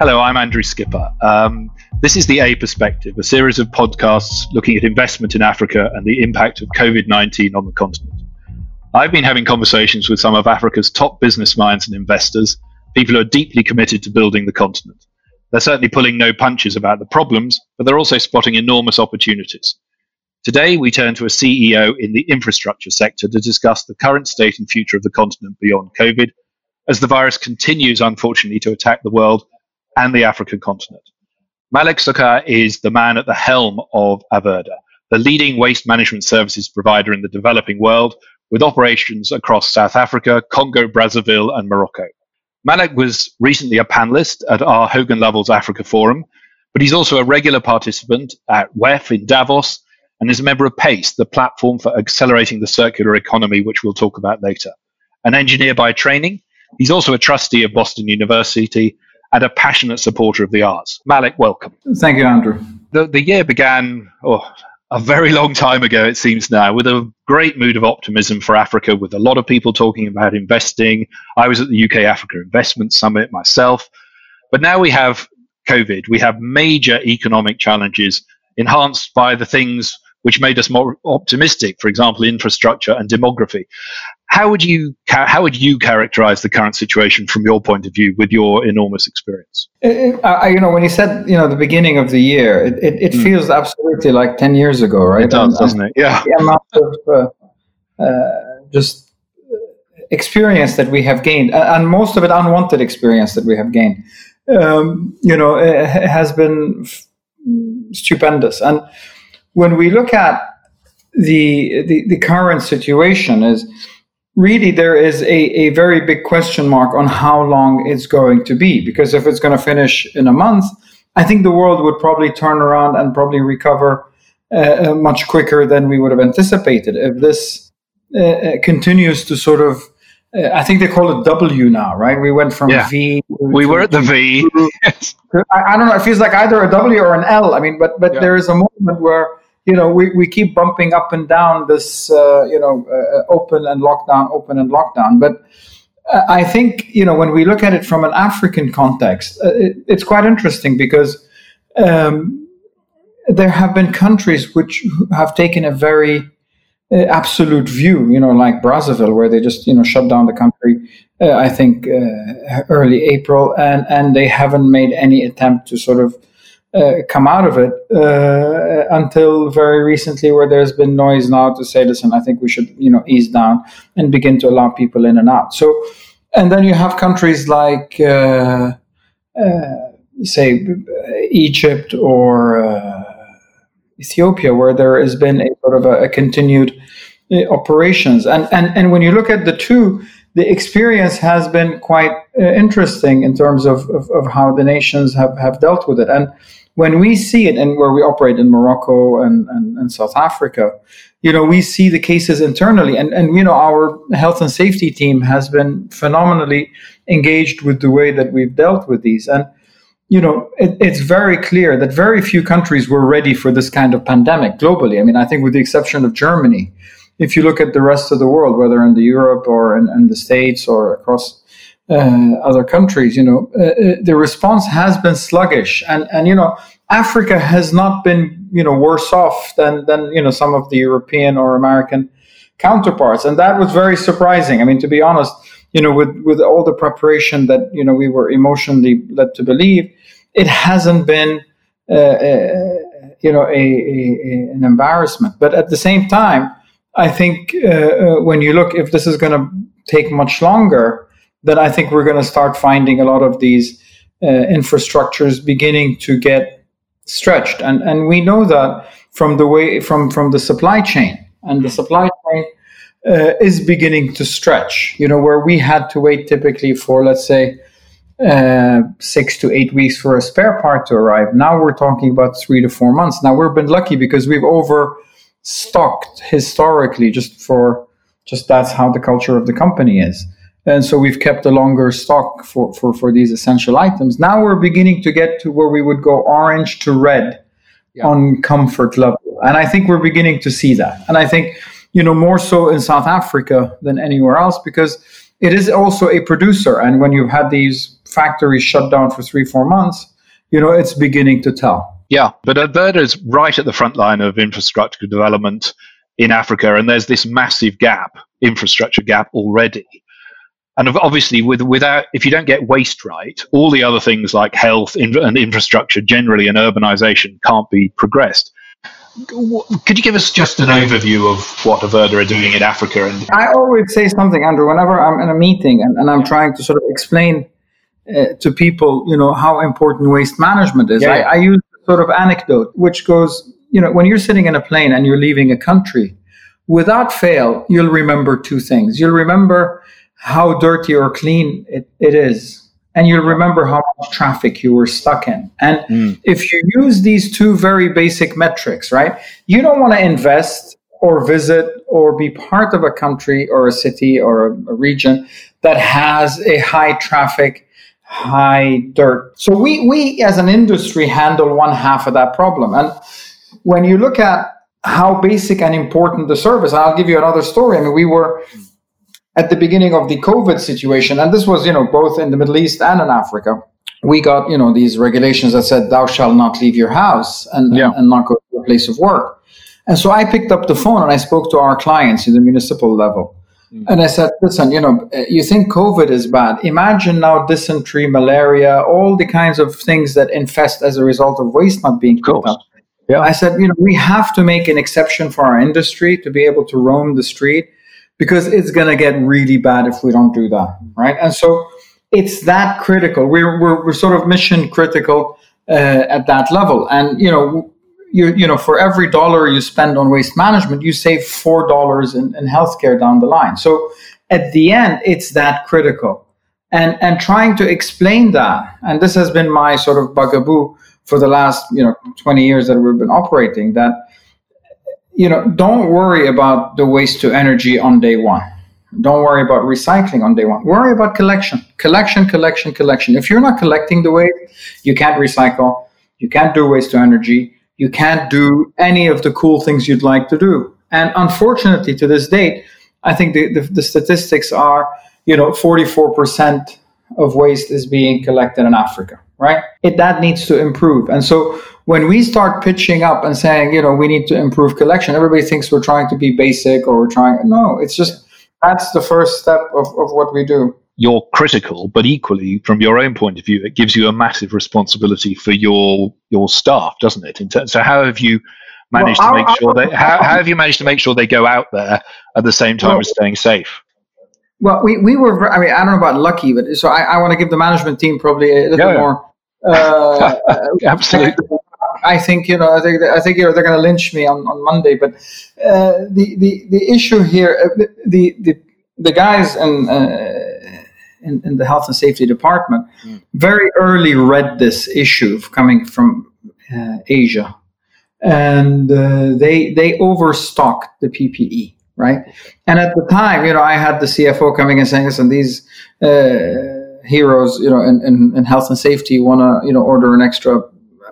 Hello, I'm Andrew Skipper. Um, this is the A Perspective, a series of podcasts looking at investment in Africa and the impact of COVID 19 on the continent. I've been having conversations with some of Africa's top business minds and investors, people who are deeply committed to building the continent. They're certainly pulling no punches about the problems, but they're also spotting enormous opportunities. Today, we turn to a CEO in the infrastructure sector to discuss the current state and future of the continent beyond COVID, as the virus continues, unfortunately, to attack the world and the African continent. Malek Sukkar is the man at the helm of Averda, the leading waste management services provider in the developing world, with operations across South Africa, Congo, Brazzaville, and Morocco. Malek was recently a panelist at our Hogan Lovells Africa Forum, but he's also a regular participant at WEF in Davos and is a member of PACE, the platform for accelerating the circular economy, which we'll talk about later. An engineer by training, he's also a trustee of Boston University and a passionate supporter of the arts. Malek, welcome. Thank you, Andrew. The, the year began oh, a very long time ago, it seems now, with a great mood of optimism for Africa, with a lot of people talking about investing. I was at the UK Africa Investment Summit myself. But now we have COVID, we have major economic challenges enhanced by the things which made us more optimistic, for example, infrastructure and demography. How would you how would you characterize the current situation from your point of view with your enormous experience? It, I, you know, when you said you know the beginning of the year, it, it, it mm. feels absolutely like ten years ago, right? It does, and, doesn't it? Yeah. The amount of uh, uh, just experience that we have gained, and most of it unwanted experience that we have gained, um, you know, has been stupendous. And when we look at the, the, the current situation, is really there is a, a very big question mark on how long it's going to be. Because if it's going to finish in a month, I think the world would probably turn around and probably recover uh, uh much quicker than we would have anticipated. If this uh, uh continues to sort of, uh, I think they call it W now, right? We went from yeah. V. We were at the V. I, I, don't know. It feels like either a W or an L. I mean, but but yeah. there is a moment where you know, we, we keep bumping up and down this, uh, you know, uh, open and lockdown, open and lockdown. But uh, I think, you know, when we look at it from an African context, uh, it, it's quite interesting because um, there have been countries which have taken a very uh, absolute view, you know, like Brazzaville, where they just, you know, shut down the country, uh, I think, early April, and, and they haven't made any attempt to sort of uh, come out of it uh, until very recently, where there's been noise now to say, listen, I think we should, you know, ease down and begin to allow people in and out. So, and then you have countries like, uh, uh say, Egypt or uh, Ethiopia, where there has been a sort of a, a continued uh, operations, and and and when you look at the two the experience has been quite Uh, interesting in terms of, of, of, how the nations have, have dealt with it. And when we see it and where we operate in Morocco and, and, and, South Africa, you know, we see the cases internally. And, and, you know, our health and safety team has been phenomenally engaged with the way that we've dealt with these. And, you know, it, it's very clear that very few countries were ready for this kind of pandemic globally. I mean, I think with the exception of Germany, if you look at the rest of the world, whether in the Europe or in, in the States or across uh, other countries, you know, uh, uh, the response has been sluggish, and and you know, Africa has not been you know worse off than than you know some of the European or American counterparts, and that was very surprising. I mean, to be honest, you know, with with all the preparation that you know we were emotionally led to believe, it hasn't been. Uh, uh, you know, a, a, an embarrassment. But at the same time, I think uh, when you look, if this is going to take much longer, then I think we're going to start finding a lot of these uh, infrastructures beginning to get stretched, and and we know that from the way from from the supply chain, and the supply chain uh, is beginning to stretch. You know, where we had to wait typically for let's say. Uh, six to eight weeks for a spare part to arrive. Now we're talking about three to four months. Now we've been lucky because we've overstocked historically just for just that's how the culture of the company is and so we've kept a longer stock for, for, for these essential items. Now we're beginning to get to where we would go orange to red yeah. on comfort level. And I think we're beginning to see that. And I think, you know, more so in South Africa than anywhere else because it is also a producer. And when you've had these factories shut down for three, four months, you know, it's beginning to tell. Yeah, but Averda is right at the front line of infrastructure development in Africa, and there's this massive gap, infrastructure gap already. And obviously, with, without if you don't get waste right, all the other things like health and infrastructure generally and urbanization can't be progressed. Could you give us just an overview of what Averda are doing in Africa? And I always say something, Andrew, whenever I'm in a meeting and, and I'm trying to sort of explain uh, to people, you know, how important waste management is. Yeah. I, I use sort of anecdote, which goes, you know, when you're sitting in a plane and you're leaving a country, without fail, you'll remember two things. You'll remember how dirty or clean it, it is and you'll remember how much traffic you were stuck in. And mm. if you use these two very basic metrics, right, you don't want to invest or visit or be part of a country or a city or a, a region that has a high traffic, high dirt. So we, we as an industry handle one half of that problem. And when you look at how basic and important the service, I'll give you another story. I mean, we were at the beginning of the COVID situation, and this was, you know, both in the Middle East and in Africa, we got, you know, these regulations that said, thou shalt not leave your house and, yeah. and, not go to your place of work. And so I picked up the phone and I spoke to our clients in the municipal level. Mm. And I said, listen, you know, you think COVID is bad. Imagine now dysentery, malaria, all the kinds of things that infest as a result of waste not being picked up. Yeah. I said, you know, we have to make an exception for our industry to be able to roam the street because it's going to get really bad if we don't do that, right? And so it's that critical. We're we're, we're sort of mission critical uh, at that level, and you know. You, you know, for every dollar you spend on waste management, you save four dollars in, in healthcare down the line. So at the end, it's that critical. And and trying to explain that, and this has been my sort of bugaboo for the last, you know, 20 years that we've been operating, that you know, don't worry about the waste to energy on day one. Don't worry about recycling on day one. Worry about collection, collection, collection, collection. If you're not collecting the waste, you can't recycle. You can't do waste to energy. You can't do any of the cool things you'd like to do. And unfortunately, to this date, I think the, the, the statistics are, you know, 44% of waste is being collected in Africa, right? It, that needs to improve. And so when we start pitching up and saying, you know, we need to improve collection, everybody thinks we're trying to be basic or we're trying. No, it's just that's the first step of, of what we do. You're critical, but equally, from your own point of view, it gives you a massive responsibility for your your staff, doesn't it? so, how have you managed well, to make sure they how, how have you managed to make sure they go out there at the same time well, as staying safe? Well, we, we were, I mean, I don't know about lucky, but so I, I want to give the management team probably a little yeah, more. Uh, Absolutely. I think you know. I think I think you know they're going to lynch me on, on Monday. But uh, the the the issue here, uh, the the the guys in, uh, in, in the health and safety department mm. very early read this issue coming from uh, Asia, and uh, they they overstocked the PPE. Right, and at the time, you know, I had the CFO coming and saying, "Listen, these uh, heroes, you know, in, in, in health and safety want to, you know, order an extra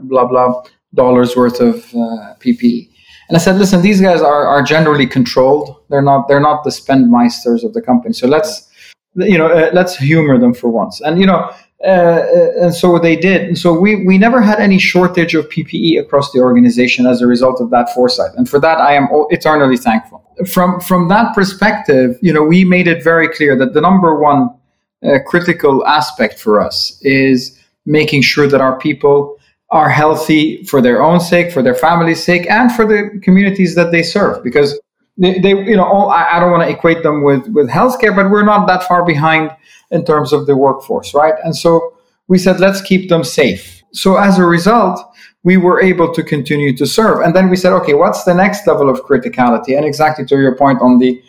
blah blah dollars worth of uh, PPE. And I said, listen, these guys are, are generally controlled. They're not they're not the spend meisters of the company. So let's you know uh, let's humor them for once. And you know uh, uh, and so they did. And so we we never had any shortage of PPE across the organization as a result of that foresight. And for that, I am eternally thankful. From from that perspective, you know, we made it very clear that the number one uh, critical aspect for us is making sure that our people are healthy for their own sake, for their family's sake, and for the communities that they serve. Because they, they you know, all, I, I don't want to equate them with with healthcare, but we're not that far behind in terms of the workforce, right? And so we said, let's keep them safe. So as a result, we were able to continue to serve. And then we said, okay, what's the next level of criticality? And exactly to your point on the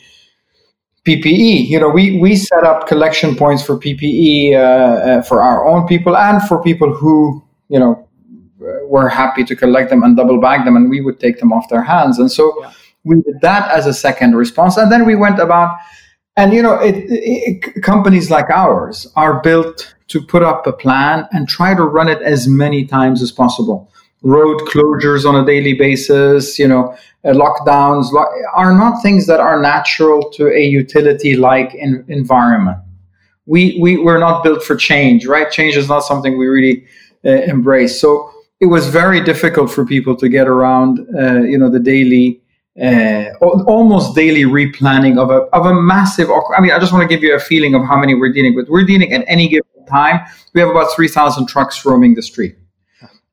PPE, you know, we, we set up collection points for PPE uh, uh, for our own people and for people who, you know, were happy to collect them and double bag them, and we would take them off their hands. And so yeah. we did that as a second response, and then we went about. And you know, it, it, companies like ours are built to put up a plan and try to run it as many times as possible. Road closures on a daily basis, you know, uh, lockdowns lo- are not things that are natural to a utility-like in- environment. we, we we're not built for change, right? Change is not something we really uh, embrace. So it was very difficult for people to get around, uh, you know, the daily, uh, almost daily replanning of a of a massive. I mean, I just want to give you a feeling of how many we're dealing with. We're dealing at any given time. We have about three thousand trucks roaming the street,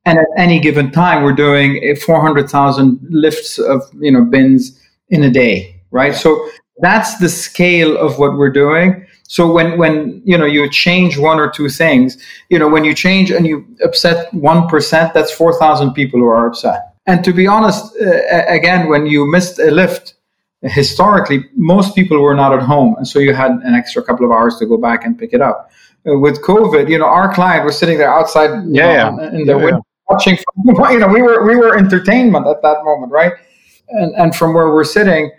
and at any given time, we're doing four hundred thousand lifts of you know bins in a day, right? So that's the scale of what we're doing. So when when you know you change one or two things, you know when you change and you upset one percent, that's four thousand people who are upset. And to be honest, uh, again, when you missed a lift, historically most people were not at home, and so you had an extra couple of hours to go back and pick it up. Uh, with COVID, you know, our client was sitting there outside, yeah, know, in the yeah, window yeah. watching. You know, we were we were entertainment at that moment, right? And and from where we're sitting,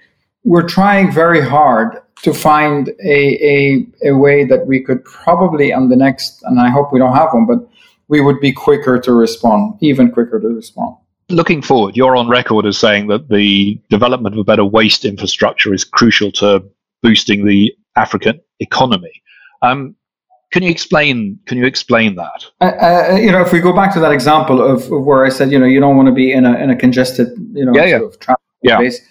we're trying very hard to find a, a, a way that we could probably on the next, and I hope we don't have one, but we would be quicker to respond, even quicker to respond. Looking forward, you're on record as saying that the development of a better waste infrastructure is crucial to boosting the African economy. Um, can you explain? Can you explain that? Uh, uh, you know, if we go back to that example of, of, where I said, you know, you don't want to be in a in a congested, you know, yeah, sort of traffic yeah. space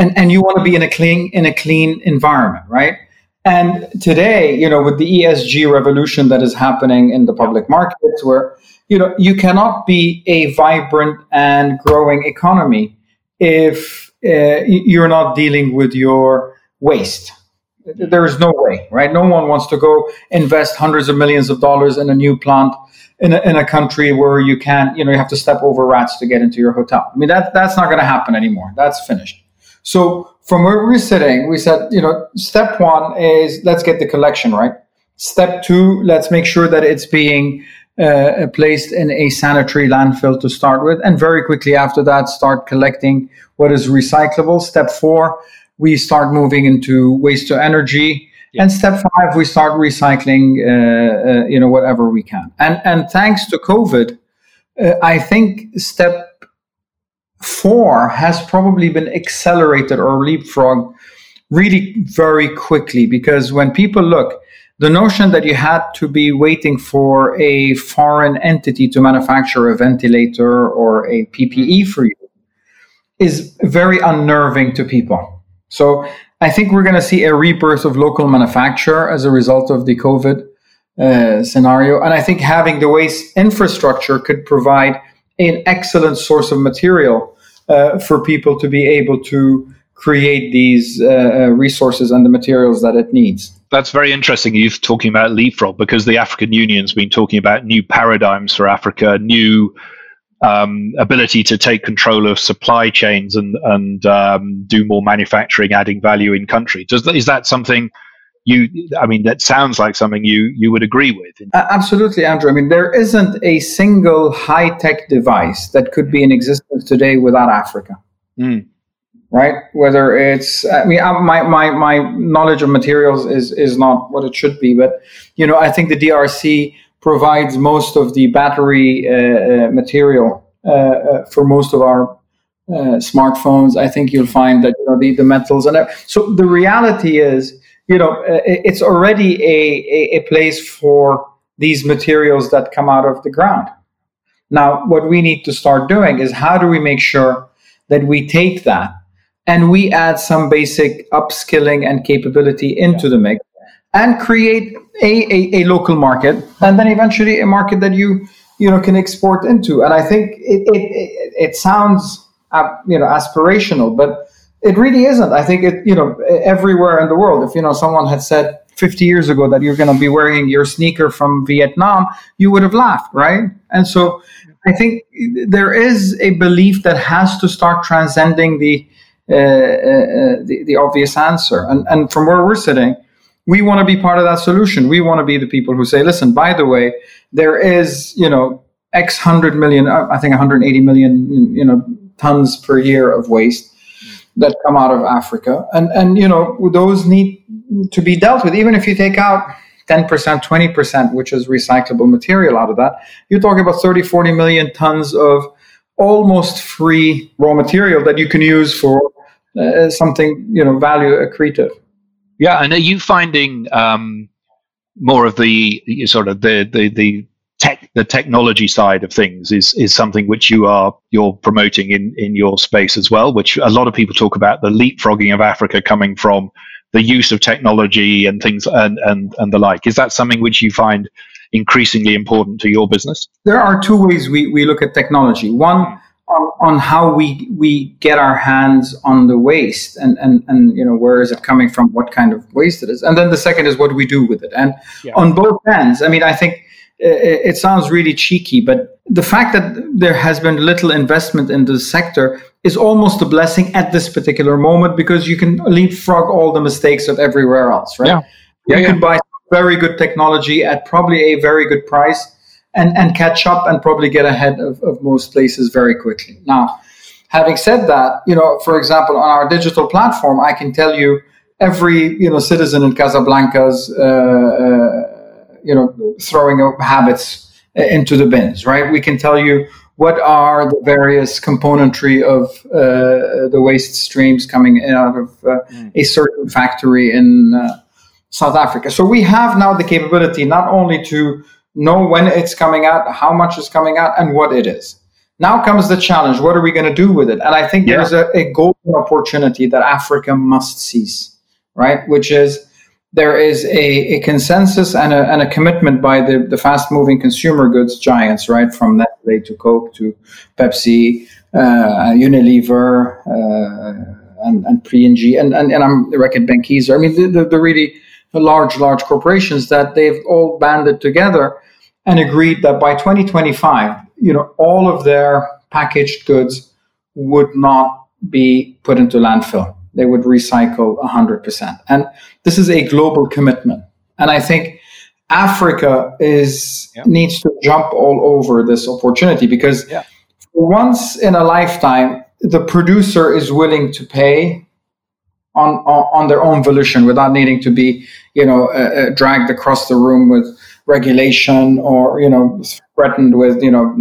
and and you want to be in a clean in a clean environment, right? And today, you know, with the ESG revolution that is happening in the public markets, where you know you cannot be a vibrant and growing economy if uh, you're not dealing with your waste. There is no way, right? No one wants to go invest hundreds of millions of dollars in a new plant in a, in a country where you can't, you know, you have to step over rats to get into your hotel. I mean, that that's not going to happen anymore. That's finished. So from where we're sitting, we said, you know, step one is let's get the collection right. Step two, let's make sure that it's being uh, placed in a sanitary landfill to start with. And very quickly after that, start collecting what is recyclable. Step four, we start moving into waste to energy. Yeah. And step five, we start recycling, uh, uh, you know, whatever we can. And and thanks to COVID, uh, I think step four has probably been accelerated or leapfrogged really very quickly because when people look, the notion that you had to be waiting for a foreign entity to manufacture a ventilator or a PPE for you is very unnerving to people. So I think we're going to see a rebirth of local manufacture as a result of the COVID uh, scenario. And I think having the waste infrastructure could provide an excellent source of material uh, for people to be able to create these uh, uh, resources and the materials that it needs. That's very interesting. You're talking about leapfrog because the African Union's been talking about new paradigms for Africa, new um, ability to take control of supply chains and and um, do more manufacturing, adding value in country. Does is that something? You i mean that sounds like something you you would agree with. Uh, absolutely andrew. I mean there isn't a single high tech device that could be in existence today without africa. Mm. right? Whether it's i mean my, my my knowledge of materials is is not what it should be but you know i think the drc provides most of the battery uh, uh, material uh, uh for most of our uh, smartphones. I think you'll find that you know the, the metals and so the reality is you know, uh, it's already a, a, a place for these materials that come out of the ground. Now, what we need to start doing is how do we make sure that we take that and we add some basic upskilling and capability into the mix and create a, a, a, local market and then eventually a market that you you know can export into. And I think it it, it, it sounds uh, you know aspirational, but it really isn't. I think it, you know, everywhere in the world, if, you know, someone had said 50 years ago that you're going to be wearing your sneaker from Vietnam, you would have laughed, right? And so I think there is a belief that has to start transcending the, uh, uh, the, the obvious answer. And, and from where we're sitting, we want to be part of that solution. We want to be the people who say, listen, by the way, there is, you know, X hundred million, I think 180 million, you know, tons per year of waste that come out of Africa, and and you know those need to be dealt with. Even if you take out 10%, 20%, which is recyclable material out of that, you're talking about 30, 40 million tons of almost free raw material that you can use for uh, something you know value accretive. Yeah, and are you finding um, more of the sort of the the the the technology side of things is is something which you are you're promoting in in your space as well which a lot of people talk about the leapfrogging of africa coming from the use of technology and things and and, and the like. Is that something which you find increasingly important to your business? There are two ways we, we look at technology. One on, on how we we get our hands on the waste and, and and you know where is it coming from what kind of waste it is. And then the second is what do we do with it. And yeah. on both ends i mean i think it, it sounds really cheeky but the fact that there has been little investment in the sector is almost a blessing at this particular moment because you can leapfrog all the mistakes of everywhere else right yeah. Yeah, you yeah. can buy very good technology at probably a very good price and, and catch up and probably get ahead of, of most places very quickly. Now, having said that, you know, for example, on our digital platform, I can tell you every you know citizen in Casablanca's uh, uh, you know throwing habits into the bins, right? We can tell you what are the various componentry of uh, the waste streams coming out of uh, mm. a certain factory in uh, South Africa. So we have now the capability not only to know when it's coming out, how much is coming out, and what it is. Now comes the challenge. What are we going to do with it? And I think yeah. there's a, a golden opportunity that Africa must seize, right? Which is there is a, a consensus and a, and a commitment by the, the fast moving consumer goods giants, right? From Nestle to Coke to Pepsi, uh, Unilever, uh, and, and P&G, and, and, and I'm Reckitt Benckiser. I mean, the, the, the really large, large corporations that they've all banded together and agreed that by 2025, you know, all of their packaged goods would not be put into landfill. They would recycle 100%. And this is a global commitment. And I think Africa is yeah. needs to jump all over this opportunity because yeah. once in a lifetime, the producer is willing to pay on, on, on their own volition without needing to be, you know, uh, uh, dragged across the room with regulation or, you know, threatened with, you know,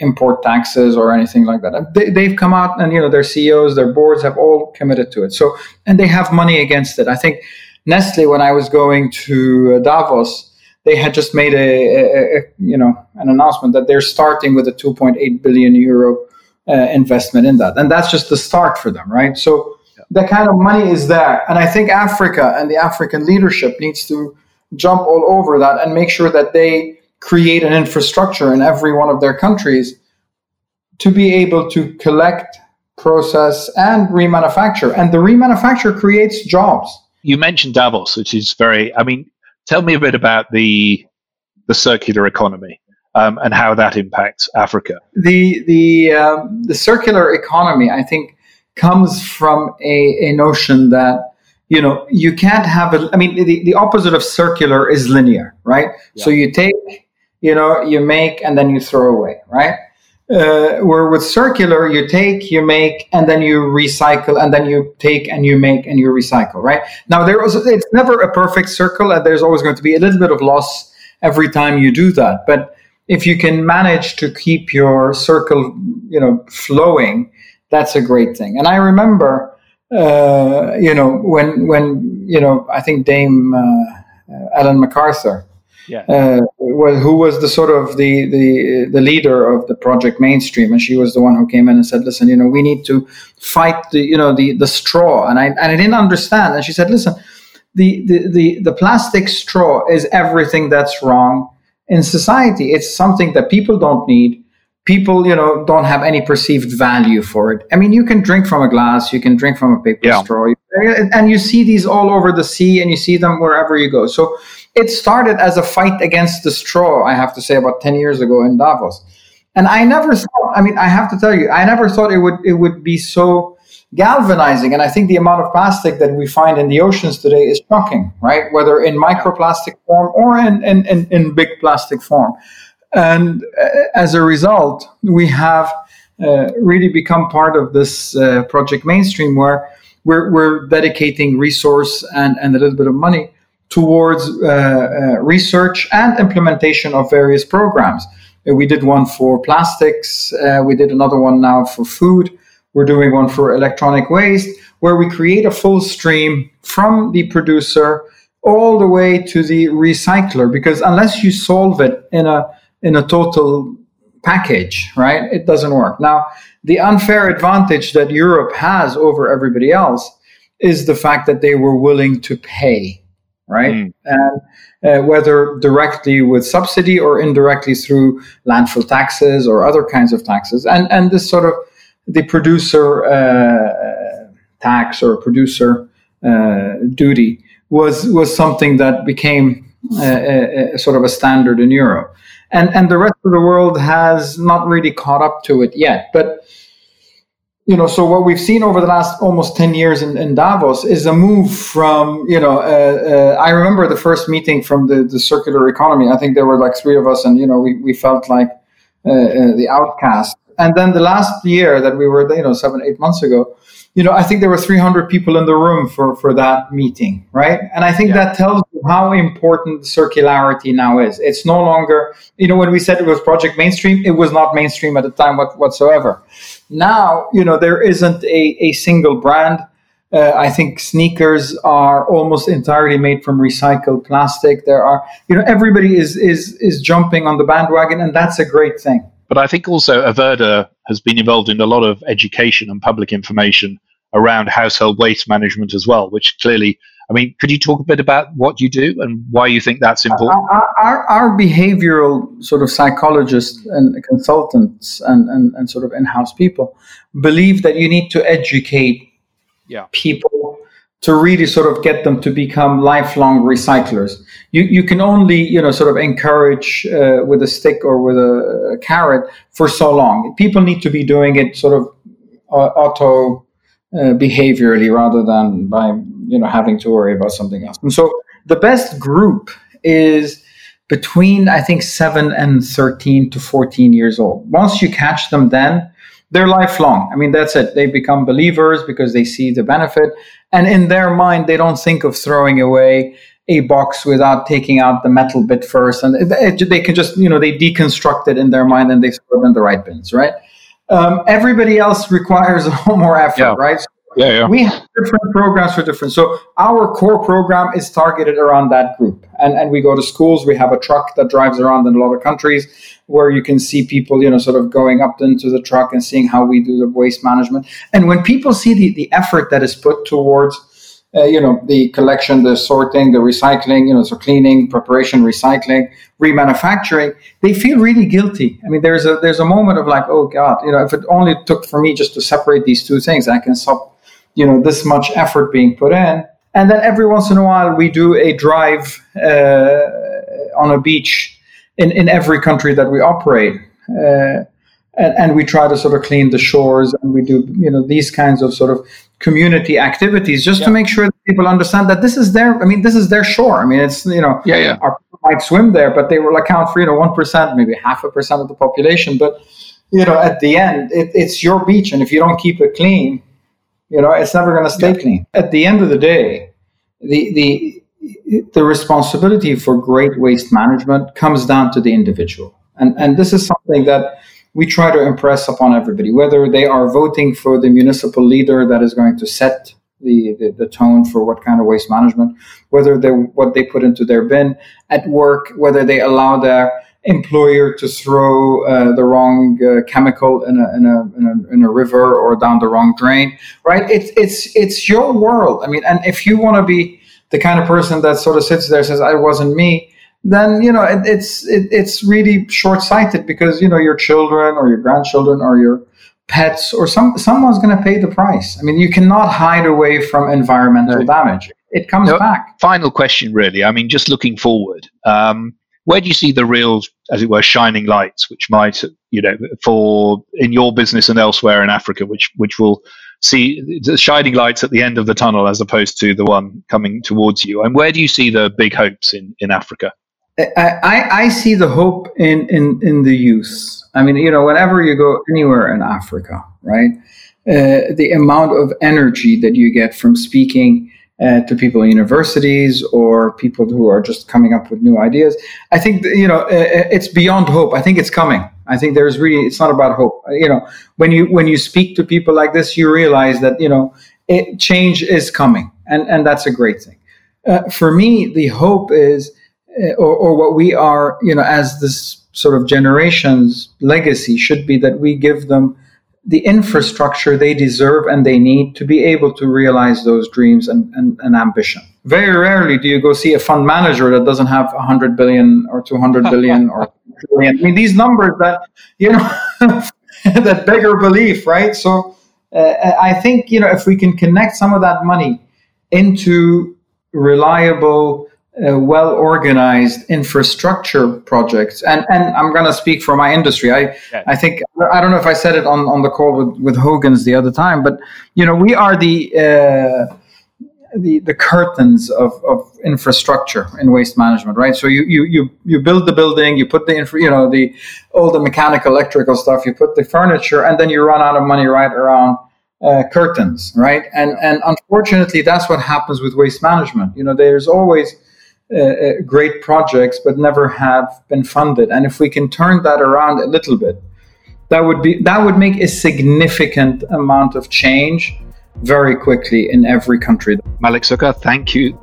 import taxes or anything like that. They, they've come out and, you know, their CEOs, their boards have all committed to it. So, and they have money against it. I think Nestle, when I was going to uh, Davos, they had just made a, a, a, you know an announcement that they're starting with a 2.8 billion euro uh, investment in that, and that's just the start for them, right? So that kind of money is there. And I think Africa and the African leadership needs to jump all over that and make sure that they create an infrastructure in every one of their countries to be able to collect, process, and remanufacture. And the remanufacture creates jobs. You mentioned Davos, which is very, I mean, tell me a bit about the the circular economy. Um, and how that impacts Africa. The the um, the circular economy, I think, comes from a, a notion that you know you can't have a i mean the, the opposite of circular is linear right yeah. so you take you know you make and then you throw away right? Uh, where with circular you take you make and then you recycle and then you take and you make and you recycle right? Now there was it's never a perfect circle and there's always going to be a little bit of loss every time you do that. But if you can manage to keep your circle you know flowing that's a great thing. And I remember, uh, you know, when when you know, I think Dame uh, Ellen MacArthur, yeah. Uh, who was the sort of the, the the leader of the project mainstream, and she was the one who came in and said, "Listen, you know, we need to fight the you know the the straw." And I and I didn't understand, and she said, "Listen, the the the, the plastic straw is everything that's wrong in society. It's something that people don't need people you know don't have any perceived value for it i mean you can drink from a glass you can drink from a paper yeah. straw and you see these all over the sea and you see them wherever you go so it started as a fight against the straw i have to say about 10 years ago in davos. And i never thought i mean i have to tell you i never thought it would it would be so galvanizing. And i think the amount of plastic that we find in the oceans today is shocking right? Whether in microplastic form or in in, in, in big plastic form. And uh, as a result, we have uh, really become part of this uh, project mainstream where we're, we're dedicating resource and, and a little bit of money towards uh, uh research and implementation of various programs. Uh, we did one for plastics, we did another one now for food, we're doing one for electronic waste, where we create a full stream from the producer all the way to the recycler because unless you solve it in a in a total package right it doesn't work now the unfair advantage that europe has over everybody else is the fact that they were willing to pay right mm. and uh, whether directly with subsidy or indirectly through landfill taxes or other kinds of taxes and and this sort of the producer uh, tax or producer uh, duty was was something that became a, a, a sort of a standard in Europe, and and the rest of the world has not really caught up to it yet. But you know, so what we've seen over the last almost ten years in, in Davos is a move from you know. Uh, uh, I remember the first meeting from the the circular economy. I think there were like three of us, and you know, we we felt like uh, uh the outcast. And then the last year that we were, you know, seven eight months ago you know, I think there were 300 people in the room for, for that meeting, right? And I think yeah. that tells you how important circularity now is. It's no longer, you know, when we said it was project mainstream, it was not mainstream at the time what, whatsoever. Now, you know, there isn't a, a single brand. Uh, I think sneakers are almost entirely made from recycled plastic. There are, you know, everybody is is is jumping on the bandwagon, and that's a great thing. But I think also Averda has been involved in a lot of education and public information around household waste management as well, which clearly, I mean, could you talk a bit about what you do and why you think that's important? Our, our, our behavioral sort of psychologists and consultants and, and, and sort of in house people believe that you need to educate yeah. people to really sort of get them to become lifelong recyclers. You, you can only, you know, sort of encourage uh, with a stick or with a, a, carrot for so long. People need to be doing it sort of uh, auto uh, behaviorally rather than by, you know, having to worry about something else. And so the best group is between, I think, 7 and 13 to 14 years old. Once you catch them then, they're lifelong. I mean, that's it. They become believers because they see the benefit. And in their mind, they don't think of throwing away a box without taking out the metal bit first. And they can just, you know, they deconstruct it in their mind and they throw it in the right bins, right? Um, everybody else requires a little more effort, yeah. right? So yeah, yeah. We have different programs for different. So our core program is targeted around that group, and and we go to schools. We have a truck that drives around in a lot of countries where you can see people, you know, sort of going up into the truck and seeing how we do the waste management. And when people see the the effort that is put towards uh, you know the collection the sorting the recycling you know so cleaning preparation recycling remanufacturing they feel really guilty i mean there's a there's a moment of like oh god you know if it only took for me just to separate these two things i can stop you know this much effort being put in. And then every once in a while we do a drive uh, on a beach in, in every country that we operate. Uh, and, and, we try to sort of clean the shores and we do you know these kinds of sort of community activities just yeah. to make sure that people understand that this is their i mean this is their shore. I mean it's you know yeah yeah. our people might swim there but they will account for you know one percent maybe half a percent of the population. But you know at the end it, it's your beach. And if you don't keep it clean you know, it's never going to stay yeah. clean. At the end of the day, the the the responsibility for great waste management comes down to the individual, and and this is something that we try to impress upon everybody, whether they are voting for the municipal leader that is going to set the, the, the, tone for what kind of waste management, whether they what they put into their bin at work, whether they allow their employer to throw uh, the wrong uh, chemical in a, in a, in, a, in, a, river or down the wrong drain right? It's it's it's your world. I mean and if you want to be the kind of person that sort of sits there and says i wasn't me then you know it, it's it, it's really short-sighted because you know your children or your grandchildren or your pets or some someone's going to pay the price. I mean you cannot hide away from environmental no. damage. It comes no, back. final question really. I mean just looking forward um, where do you see the real, as it were, shining lights, which might, you know, for in your business and elsewhere in Africa, which which will see the shining lights at the end of the tunnel as opposed to the one coming towards you? And where do you see the big hopes in in Africa? I, I see the hope in, in, in the youth. I mean, you know, whenever you go anywhere in Africa, right, uh, the amount of energy that you get from speaking uh, to people in universities or people who are just coming up with new ideas. I think you know uh, uh, it's beyond hope. I think it's coming. I think there's really it's not about hope. You know, when you when you speak to people like this, you realize that you know it, change is coming, and and that's a great thing. uh, for me, the hope is, uh, or, or what we are, you know, as this sort of generation's legacy should be that we give them the infrastructure they deserve and they need to be able to realize those dreams and, and, and ambition. Very rarely do you go see a fund manager that doesn't have 100 billion or 200 billion or trillion. I mean, these numbers that, you know, that beggar belief, right? So uh, I think, you know, if we can connect some of that money into reliable, uh, well organized infrastructure projects. And and I'm going to speak for my industry. I yeah. I think I don't know if I said it on, on the call with, with Hogan's the other time, but you know we are the uh, the the curtains of, of infrastructure in waste management, right? So you you you you build the building, you put the infra, you know the all the mechanical electrical stuff, you put the furniture, and then you run out of money right around uh, curtains, right? And and unfortunately, that's what happens with waste management. You know, there's always uh, uh, great projects, but never have been funded. And if we can turn that around a little bit, that would be that would make a significant amount of change very quickly in every country. Malek Sukkar, thank you